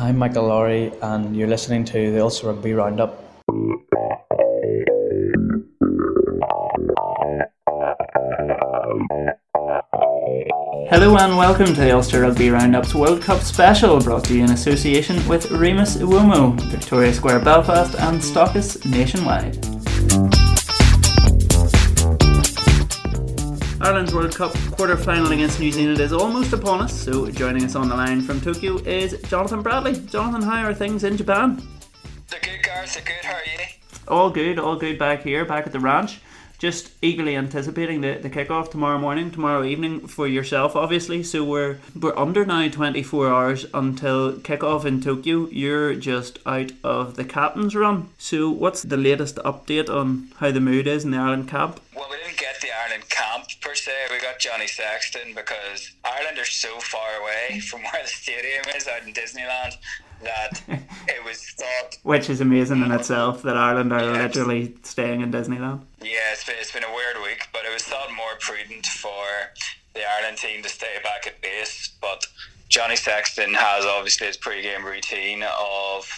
I'm Michael Lowry, and you're listening to the Ulster Rugby Roundup. Hello and welcome to the Ulster Rugby Roundup's World Cup special, brought to you in association with Remus Uomo, Victoria Square Belfast, and Stockus nationwide. Ireland's World Cup quarter final against New Zealand is almost upon us, so joining us on the line from Tokyo is Jonathan Bradley. Jonathan, how are things in Japan? They're good, Gareth. They're good. How are you? All good, all good back here, back at the ranch. Just eagerly anticipating the, the kickoff tomorrow morning, tomorrow evening for yourself, obviously. So we're we're under now 24 hours until kickoff in Tokyo. You're just out of the captain's run. So what's the latest update on how the mood is in the Ireland camp? Well, we didn't get the Ireland camp per se. We got Johnny Sexton because Ireland are so far away from where the stadium is out in Disneyland that it was thought. Which is amazing in itself that Ireland are yes. literally staying in Disneyland. Yeah, it's been, it's been a weird week, but it was thought more prudent for the Ireland team to stay back at base. But Johnny Sexton has obviously his pre-game routine of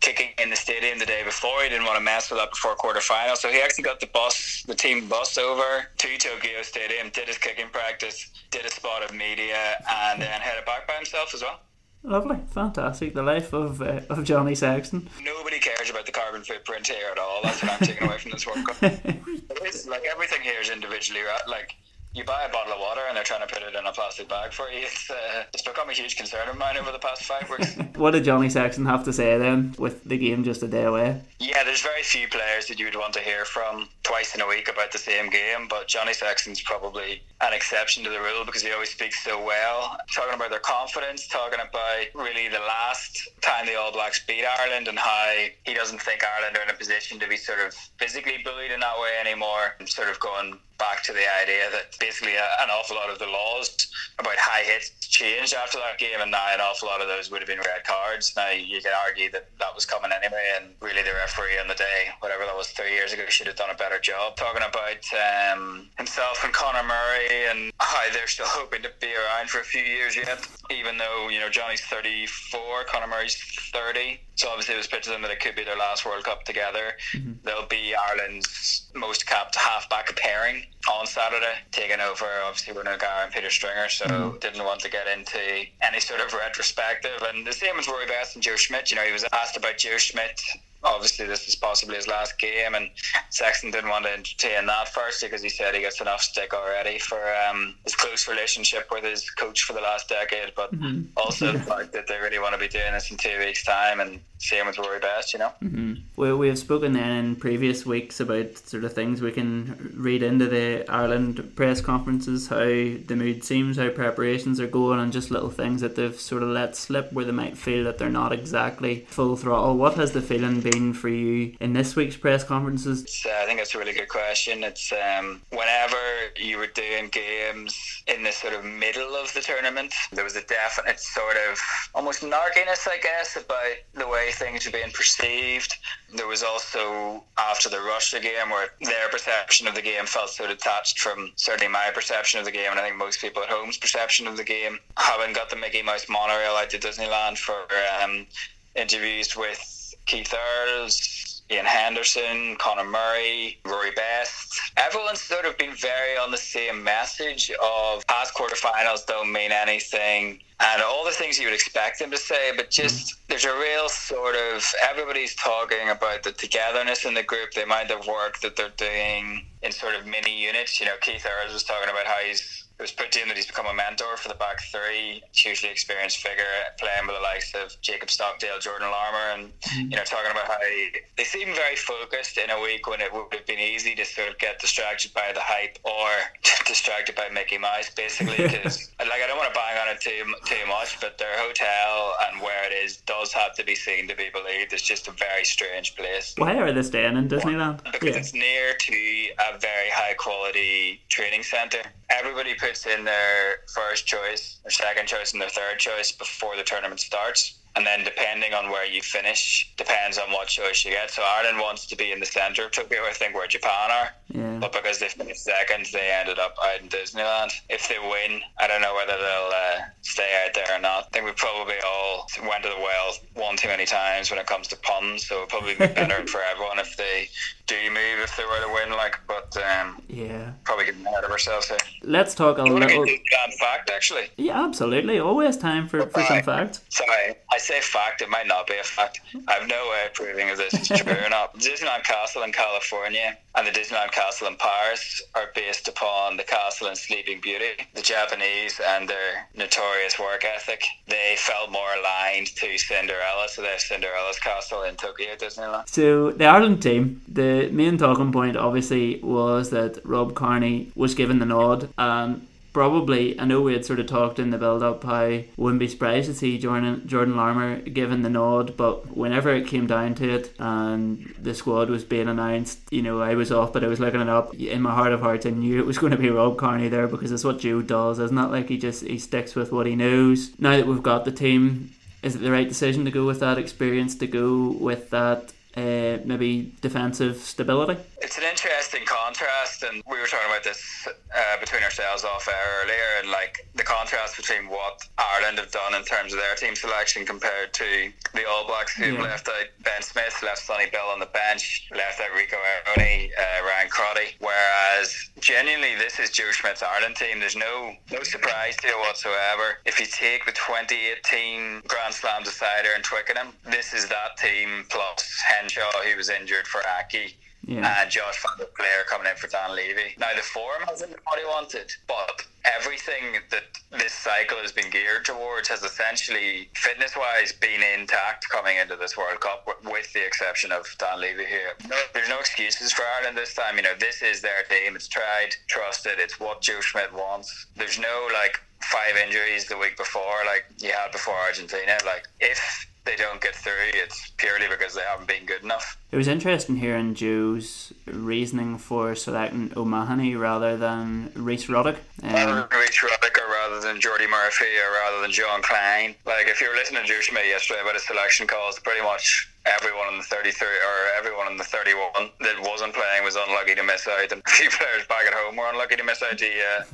kicking in the stadium the day before. He didn't want to mess with that before quarter final, so he actually got the bus, the team bus over to Tokyo Stadium, did his kicking practice, did a spot of media, and then headed back by himself as well. Lovely, fantastic. The life of uh, of Johnny Sexton. Nobody cares about the carbon footprint here at all. That's what I'm taking away from this World Cup. like everything here is individually, right? Like you buy a bottle of water and they're trying to put it in a plastic bag for you. It's, uh, it's become a huge concern of mine over the past five weeks. what did Johnny Sexton have to say then, with the game just a day away? Yeah, there's very few players that you would want to hear from twice in a week about the same game, but Johnny Sexton's probably an exception to the rule because he always speaks so well. Talking about their confidence, talking about really the last time the All Blacks beat Ireland and how he doesn't think Ireland are in a position to be sort of physically bullied in that way anymore, and sort of going back to the idea that basically an awful lot of the laws about high hits changed after that game, and now an awful lot of those would have been red cards. Now you can argue that that was coming anyway, and really the referee on the day, whatever that was three years ago, should have done a better job. Talking about um, himself and Conor Murray and how they're still hoping to be around for a few years yet, even though you know Johnny's 34, Conor Murray's 30. So obviously it was put to them that it could be their last World Cup together. Mm-hmm. They'll be Ireland's most capped halfback pairing on Saturday, taking over obviously Ronan O'Gara and Peter Stringer. So mm-hmm. didn't want to get into any sort of retrospective. And the same as Rory Best and Joe Schmidt. You know, he was asked about Joe Schmidt obviously this is possibly his last game, and Sexton didn't want to entertain that first because he said he gets enough stick already for um, his close relationship with his coach for the last decade, but mm-hmm. also the fact that they really want to be doing this in two weeks' time, and same with Rory Best, you know. Mm-hmm. Well, we have spoken then in previous weeks about sort of things we can read into the Ireland press conferences, how the mood seems, how preparations are going, and just little things that they've sort of let slip where they might feel that they're not exactly full throttle. What has the feeling been? Been for you in this week's press conferences? Uh, I think that's a really good question. It's um, whenever you were doing games in the sort of middle of the tournament, there was a definite sort of almost narkiness, I guess, about the way things were being perceived. There was also after the Russia game where their perception of the game felt so detached from certainly my perception of the game, and I think most people at home's perception of the game. Having got the Mickey Mouse monorail out to Disneyland for um, interviews with Keith Earls, Ian Henderson, Conor Murray, Rory Best. Everyone's sort of been very on the same message of past quarterfinals don't mean anything and all the things you would expect them to say, but just mm. there's a real sort of everybody's talking about the togetherness in the group, the amount of work that they're doing in sort of mini units. You know, Keith Earls was talking about how he's it was put to him that he's become a mentor for the back three, hugely experienced figure, playing with the likes of Jacob Stockdale, Jordan Larmour, and mm-hmm. you know talking about how they seem very focused in a week when it would have been easy to sort of get distracted by the hype or distracted by Mickey Mouse, basically. Because like I don't want to bang on it too too much, but their hotel and where it is does have to be seen to be believed. It's just a very strange place. Why are they staying in Disneyland? Because yeah. it's near to a very high quality training center. Everybody puts in their first choice, their second choice, and their third choice before the tournament starts. And then depending on where you finish, depends on what choice you get. So Ireland wants to be in the centre of Tokyo, I think, where Japan are. Yeah. But because they finished second, they ended up out in Disneyland. If they win, I don't know whether they'll uh, stay out there or not. I think we probably all went to the well one too many times when it comes to puns, so it'll probably be better for everyone if they do move if they were to win. Like, but um, Yeah. probably getting ahead of ourselves here. Let's talk a little. to fact actually. Yeah, absolutely. Always time for, for some facts. Sorry, I say fact. It might not be a fact. I have no way of proving if this is true or not. Disneyland Castle in California and the Disneyland Castle in Paris are based upon the castle in Sleeping Beauty. The Japanese and their notorious work ethic, they felt more aligned to Cinderella, so they have Cinderella's castle in Tokyo Disneyland. So the Ireland team, the main talking point obviously was that Rob Kearney was given the nod and probably I know we had sort of talked in the build up how wouldn't be surprised to see Jordan Jordan Larmour given the nod, but whenever it came down to it and the squad was being announced, you know, I was off but I was looking it up. In my heart of hearts I knew it was going to be Rob Kearney there because that's what Joe does, isn't it? Like he just he sticks with what he knows. Now that we've got the team, is it the right decision to go with that experience, to go with that uh, maybe defensive stability? It's an interesting contrast, and we were talking about this uh, between ourselves off air earlier, and like the contrast between what Ireland have done in terms of their team selection compared to the All Blacks, who've Yeah. left out Ben Smith, left Sonny Bill on the bench, left out Rieko Ioane, uh, Ryan Crotty. Whereas genuinely, this is Joe Schmidt's Ireland team. There's no no surprise to it whatsoever. If you take the 2018 Grand Slam decider in Twickenham, this is that team plus Henshaw, who was injured for Aki Yeah. and Josh van der Flier coming in for Dan Leavy. Now the form hasn't been what he wanted, but everything that this cycle has been geared towards has essentially, fitness-wise, been intact coming into this World Cup, with the exception of Dan Leavy here. No, there's no excuses for Ireland this time. You know, this is their team. It's tried, trusted. It's what Joe Schmidt wants. There's no like five injuries the week before, like you had before Argentina. Like if they don't get through, it's purely because they haven't been good enough. It was interesting hearing Joe's reasoning for selecting O'Mahony rather than Rhys Ruddock. Um, Reach Rodica rather than Jordi Murphy or rather than Jean Kleyn. Like if you were listening to Joe Schmidt yesterday about his selection calls, pretty much everyone in the 33 or everyone in the 31 that wasn't playing was unlucky to miss out, and a few players back at home were unlucky to miss out. He uh,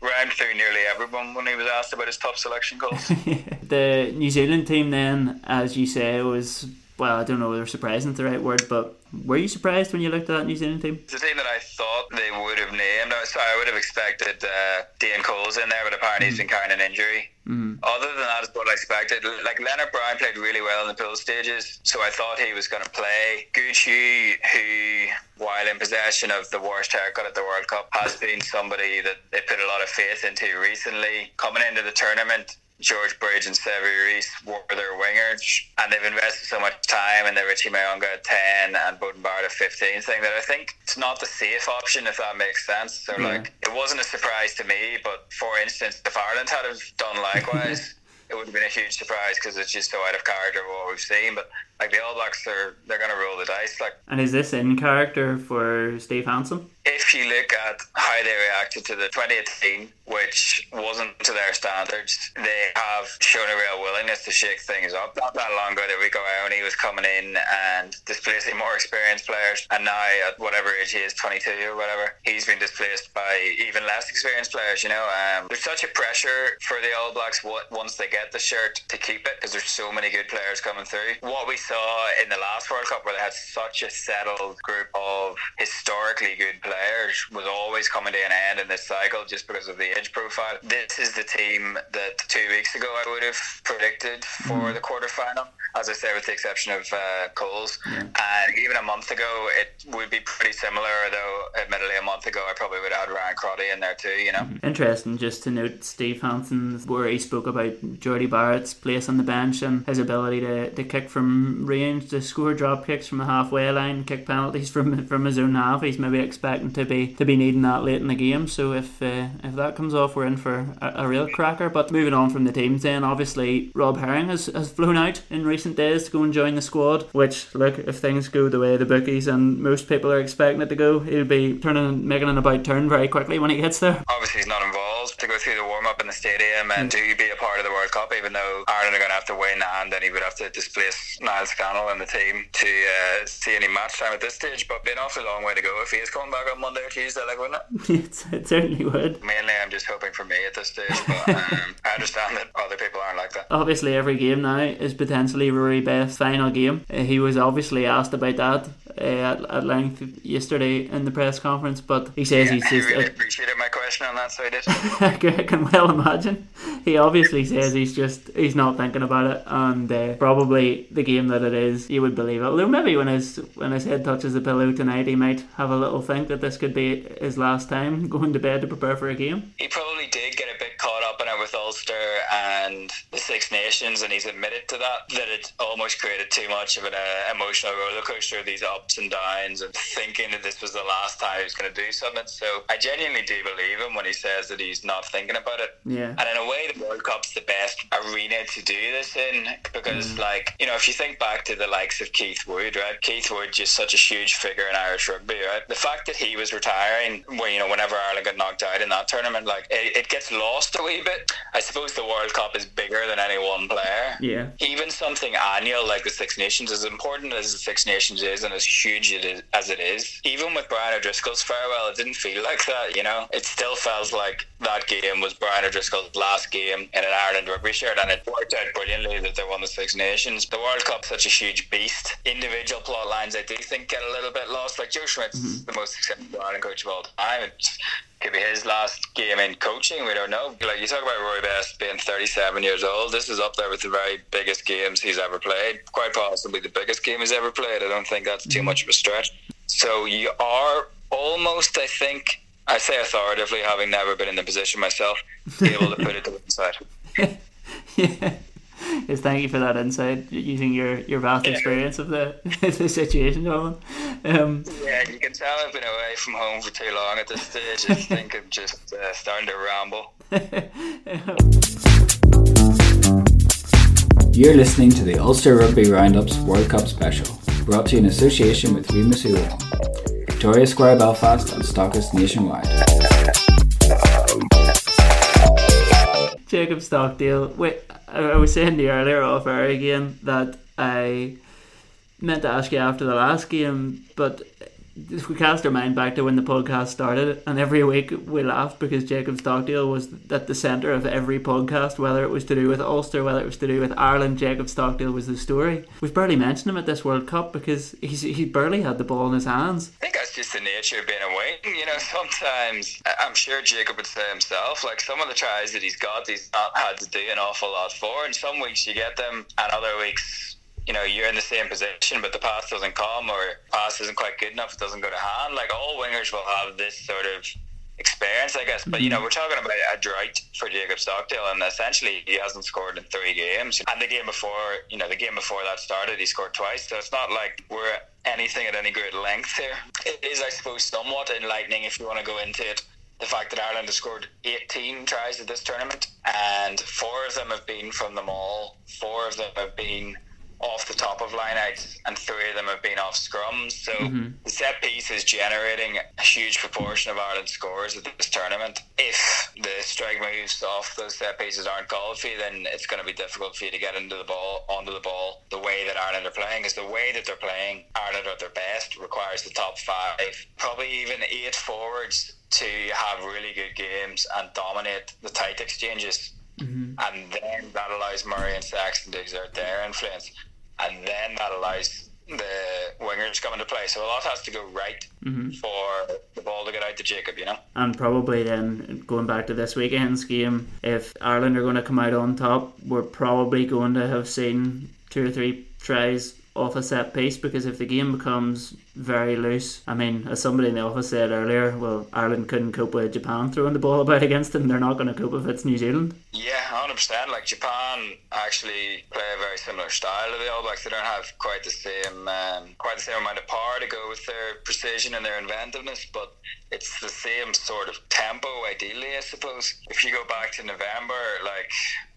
round through nearly everyone when he was asked about his top selection calls. the New Zealand team, then, as you say, was well, I don't know whether surprising is the right word, but were you surprised when you looked at that New Zealand team? It's the team that I thought they would have named. So I would have expected uh, Dane Coles in there, but apparently he's been carrying an injury. Mm. Other than that, it's what I expected. Like Lienert-Brown played really well in the pool stages, so I thought he was going to play. Gucci, who, while in possession of the worst haircut at the World Cup, has been somebody that they put a lot of faith into recently. Coming into the tournament, George Bridge and Sevu Reece were their wingers, and they've invested so much time in the Richie Mo'unga at 10 and Beauden Barrett at 15 thing that I think it's not the safe option, if that makes sense. So, Yeah. like, it wasn't a surprise to me, but for instance, if Ireland had have done likewise, it would have been a huge surprise because it's just so out of character of what we've seen. But like the All Blacks, they're they're going to roll the dice. Like And is this in character for Steve Hansen? if you look at how they reacted to the 2018, which wasn't to their standards, they have shown a real willingness to shake things up. Not that long ago, that Rieko Ioane was coming in and displacing more experienced players, and now at whatever age he is, 22 or whatever, he's been displaced by even less experienced players. You know, um, there's such a pressure for the All Blacks once they get the shirt to keep it because there's so many good players coming through. What we saw in the last World Cup, where they had such a settled group of historically good players, was always coming to an end in this cycle just because of the age profile. This is the team that two weeks ago I would have predicted for the quarter final. As I said, with the exception of uh, Coles, and even a month ago, it would be pretty similar. Though, admittedly, a month ago, I probably would have had Ryan Crotty in there too. You know, Interesting just to note Steve Hansen, where he spoke about Jordie Barrett's place on the bench and his ability to, to kick from range, to score drop kicks from the halfway line, kick penalties from from his own half. He's maybe expecting to be to be needing that late in the game. So if uh, if that comes off, we're in for a, a real cracker. But moving on from the teams, then obviously Rob Herring has, has flown out in recent days to go and join the squad. Which look, if things go the way the bookies and most people are expecting it to go, he'll be turning making an about turn very quickly when he gets there. obviously he's not involved. to go through the warm up in the stadium and mm. to be a part of the World Cup, even though Ireland are going to have to win and then he would have to displace Niall Scannell and the team to uh, see any match time at this stage. But been an awfully long way to go if he is coming back on Monday or Tuesday, like, wouldn't it? it certainly would. Mainly, I'm just hoping for me at this stage, but um, I understand that other people aren't like that. Obviously, every game now is potentially Rory Best's final game. Uh, he was obviously asked about that uh, at, at length yesterday in the press conference, but he says yeah, he's just. I really appreciated my question on that, so I did. I can well imagine. He obviously says he's just he's not thinking about it, and uh, probably the game that it is, you would believe it. Although maybe when his when his head touches the pillow tonight, he might have a little think that this could be his last time going to bed to prepare for a game. He probably did get a bit caught up in it with Ulster and the Six Nations, and he's admitted to that that it almost created too much of an uh, emotional roller coaster of these ups and downs, and thinking that this was the last time he was going to do something. So I genuinely do believe him when he says that he's not thinking about it. Yeah. And in a way, the World Cup's the best arena to do this in because, mm. like, you know, if you think back to the likes of Keith Wood, right? Keith Wood just such a huge figure in Irish rugby, right? The fact that he was retiring, well, you know, whenever Ireland got knocked out in that tournament, like, it, it gets lost a wee bit. I suppose the World Cup is bigger than any one player. Yeah. Even something annual like the Six Nations, as important as the Six Nations is and as huge it is, as it is, even with Brian O'Driscoll's farewell, it didn't feel like that, you know? It still felt like that game was Brian O'Driscoll's last game in an Ireland rugby shirt, and it worked out brilliantly that they won the Six Nations. The World Cup's such a huge beast. Individual plot lines, I do think, get a little bit lost. Like Joe Schmidt's mm-hmm. the most successful Ireland coach of all time. It's, could be his last game in coaching. We don't know. Like you talk about Rory Best being 37 years old. This is up there with the very biggest games he's ever played. Quite possibly the biggest game he's ever played. I don't think that's too mm-hmm. much of a stretch. So you are almost, I think, I say authoritatively, having never been in the position myself, able to put it to one side. yeah. Yes, thank you for that insight using your, your vast yeah. experience of the the situation, Nolan. Um, yeah, you can tell I've been away from home for too long at this stage. I think I'm just uh, starting to ramble. You're listening to the Ulster Rugby Roundups World Cup special, brought to you in association with Remus Victoria Square Belfast and Stockus nationwide. Jacob Stockdale. Wait, I was saying to you earlier off air again that I meant to ask you after the last game, but if we cast our mind back to when the podcast started, and every week we laughed because Jacob Stockdale was at the centre of every podcast, whether it was to do with Ulster, whether it was to do with Ireland. Jacob Stockdale was the story. We've barely mentioned him at this World Cup because he's he barely had the ball in his hands. I think that's just the nature of being away. You know, sometimes I'm sure Jacob would say himself, like some of the tries that he's got, he's not had to do an awful lot for, and some weeks you get them, and other weeks you know you're in the same position but the pass doesn't come or pass isn't quite good enough it doesn't go to hand like all wingers will have this sort of experience I guess. But you know mm-hmm. we're talking about a drought for Jacob Stockdale and essentially he hasn't scored in three games. And the game before you know the game before that started he scored twice. So it's not like we're anything at any great length here. It is I suppose somewhat enlightening if you want to go into it the fact that Ireland has scored 18 tries at this tournament. And four of them have been from the maul, four of them have been off the top of line lineouts, and three of them have been off scrums. So mm-hmm. the set piece is generating a huge proportion of Ireland's scores at this tournament. If the strike moves off those set pieces aren't called for you, then it's going to be difficult for you to get into the ball, onto the ball, the way that Ireland are playing. Is the way that they're playing, Ireland at their best requires the top five, probably even eight forwards to have really good games and dominate the tight exchanges. Mm-hmm. And then that allows Murray and Sexton to exert their influence and then that allows the wingers come into play. So a lot has to go right mm-hmm. for the ball to get out to Jacob, you know. And probably then going back to this weekend's game, if Ireland are going to come out on top, we're probably going to have seen two or three tries off a set piece because if the game becomes very loose, I mean, as somebody in the office said earlier, well, Ireland couldn't cope with Japan throwing the ball about against them. They're not going to cope if it's New Zealand. Yeah, hundred percent. Like Japan actually play a very similar style to the All Blacks. They don't have quite the same, um, quite the same amount of power to go with their precision and their inventiveness, but it's the same sort of tempo. Ideally, I suppose. If you go back to November, like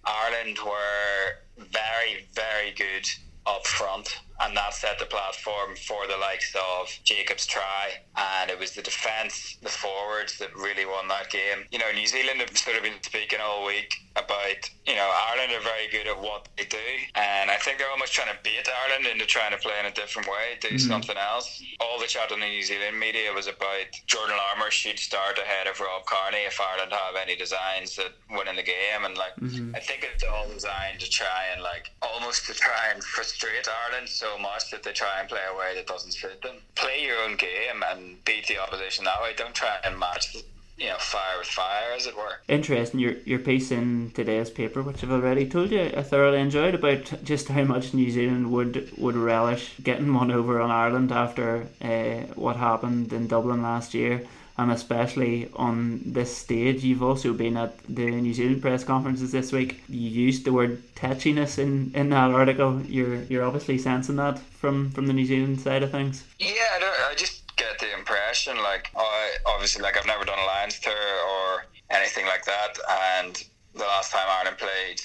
Ireland were very, very good up front and that set the platform for the likes of Jacob's try. And it was the defence, the forwards that really won that game. You know, New Zealand have sort of been speaking all week about, you know, Ireland are very good at what they do. And I think they're almost trying to bait Ireland into trying to play in a different way, do mm-hmm. something else. All the chat on the New Zealand media was about Jordan Larmour should start ahead of Rob Kearney if Ireland have any designs that win in the game. And like, mm-hmm. I think it's all designed to try and like almost to try and frustrate Ireland so much that they try and play a way that doesn't suit them. Play your own game and beat the opposition that way. Don't try and match you know, fire with fire, as it were. Interesting. Your your piece in today's paper, which I've already told you, I thoroughly enjoyed about just how much New Zealand would would relish getting one over on Ireland after uh, what happened in Dublin last year. And especially on this stage, you've also been at the New Zealand press conferences this week. You used the word tetchiness in, in that article. You're you're obviously sensing that from, from the New Zealand side of things. Yeah, I, I just get the impression like I obviously like I've never done a Lions tour or anything like that, and the last time Ireland played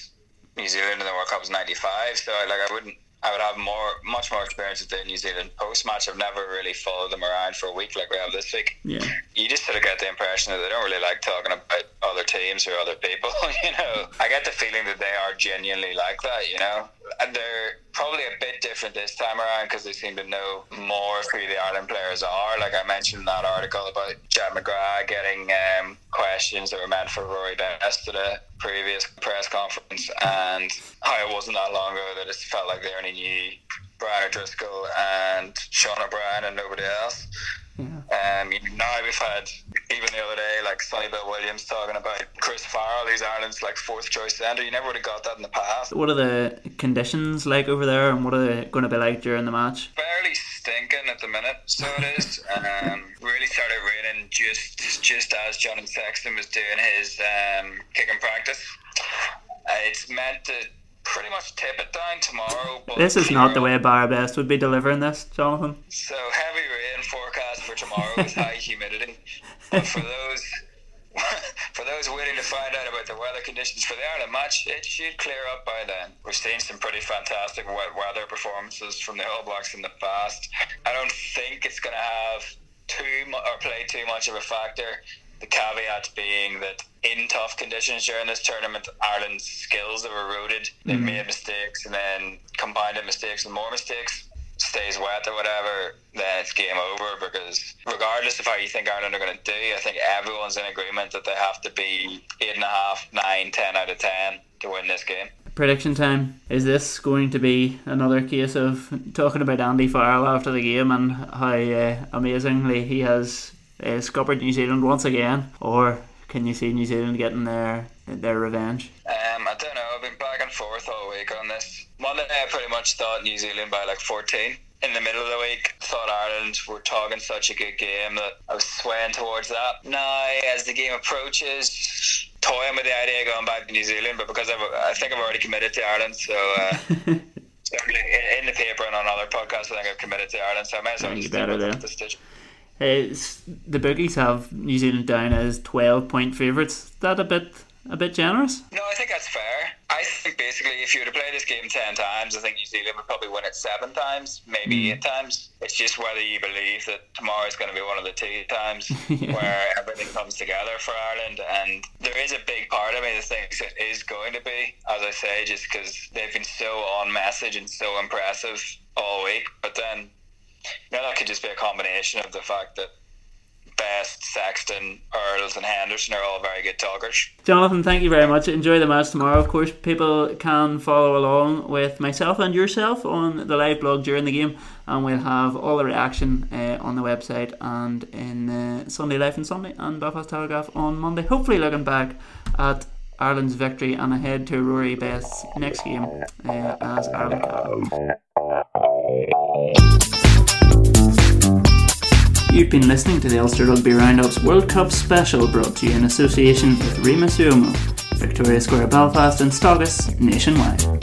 New Zealand in the World Cup was '95. So like I wouldn't. I would have more, much more experience with the New Zealand post match. I've never really followed them around for a week like we have this week. Yeah. You just sort of get the impression that they don't really like talking about other teams or other people. you know, I get the feeling that they are genuinely like that. You know, and they're probably a bit different this time around because they seem to know more who the Ireland players are. Like I mentioned in that article about Jack McGrath getting um, questions that were meant for Rory Best at a previous press conference, and how it wasn't that long ago that it felt like they only knew Brian O'Driscoll and Sean O'Brien and nobody else. Yeah. Um, now we've had even the other day, like Sonny Bill Williams talking about Chris Farrell, who's Ireland's like fourth choice centre. You never would have got that in the past. What are the conditions like over there, and what are they going to be like during the match? Fairly stinking at the minute, so it is. um, really started raining just just as Johnny Sexton was doing his um, kicking practice. Uh, it's meant to pretty much tip it down tomorrow. this is not the way Best would be delivering this, Jonathan. So heavy rain forecast for tomorrow with high humidity. But for those for those waiting to find out about the weather conditions for the Ireland match, it should clear up by then. We've seen some pretty fantastic wet weather performances from the All Blacks in the past. I don't think it's going to have too mu- or play too much of a factor. The caveat being that in tough conditions during this tournament, Ireland's skills have eroded. They've mm-hmm. made mistakes and then combined the mistakes and more mistakes stays wet or whatever, then it's game over because regardless of how you think Ireland are going to do, I think everyone's in agreement that they have to be eight and a half, nine, ten out of ten to win this game. Prediction time. Is this going to be another case of talking about Andy Farrell after the game and how uh, amazingly he has uh, scuppered New Zealand once again, or can you see New Zealand getting their their revenge? Um, I don't know. I've been and forth all week on this. Monday, I pretty much thought New Zealand by like 14. In the middle of the week, thought Ireland were talking such a good game that I was swaying towards that. Now, as the game approaches, toying with the idea of going back to New Zealand, but because I've, I think I've already committed to Ireland, so. Uh, in the paper and on other podcasts, I think I've committed to Ireland, so I might as well just better there. Uh, the bookies have New Zealand down as 12 point favourites. Is that a bit a bit generous? No, I think that's fair. I think basically if you were to play this game 10 times, I think New Zealand would probably win it seven times, maybe mm. eight times. It's just whether you believe that tomorrow is going to be one of the two times yeah. where everything comes together for Ireland. And there is a big part of me that thinks it is going to be, as I say, just because they've been so on message and so impressive all week. But then you know, that could just be a combination of the fact that Best, Sexton, Earls, and Henderson are all very good talkers. Jonathan, thank you very much. Enjoy the match tomorrow. Of course, people can follow along with myself and yourself on the live blog during the game, and we'll have all the reaction uh, on the website and in uh, Sunday Life and Sunday and Belfast Telegraph on Monday. Hopefully, looking back at Ireland's victory and ahead to Rory Best's next game uh, as Ireland You've been listening to the Ulster Rugby Roundups World Cup special brought to you in association with Remus Uomo, Victoria Square Belfast and Staugus nationwide.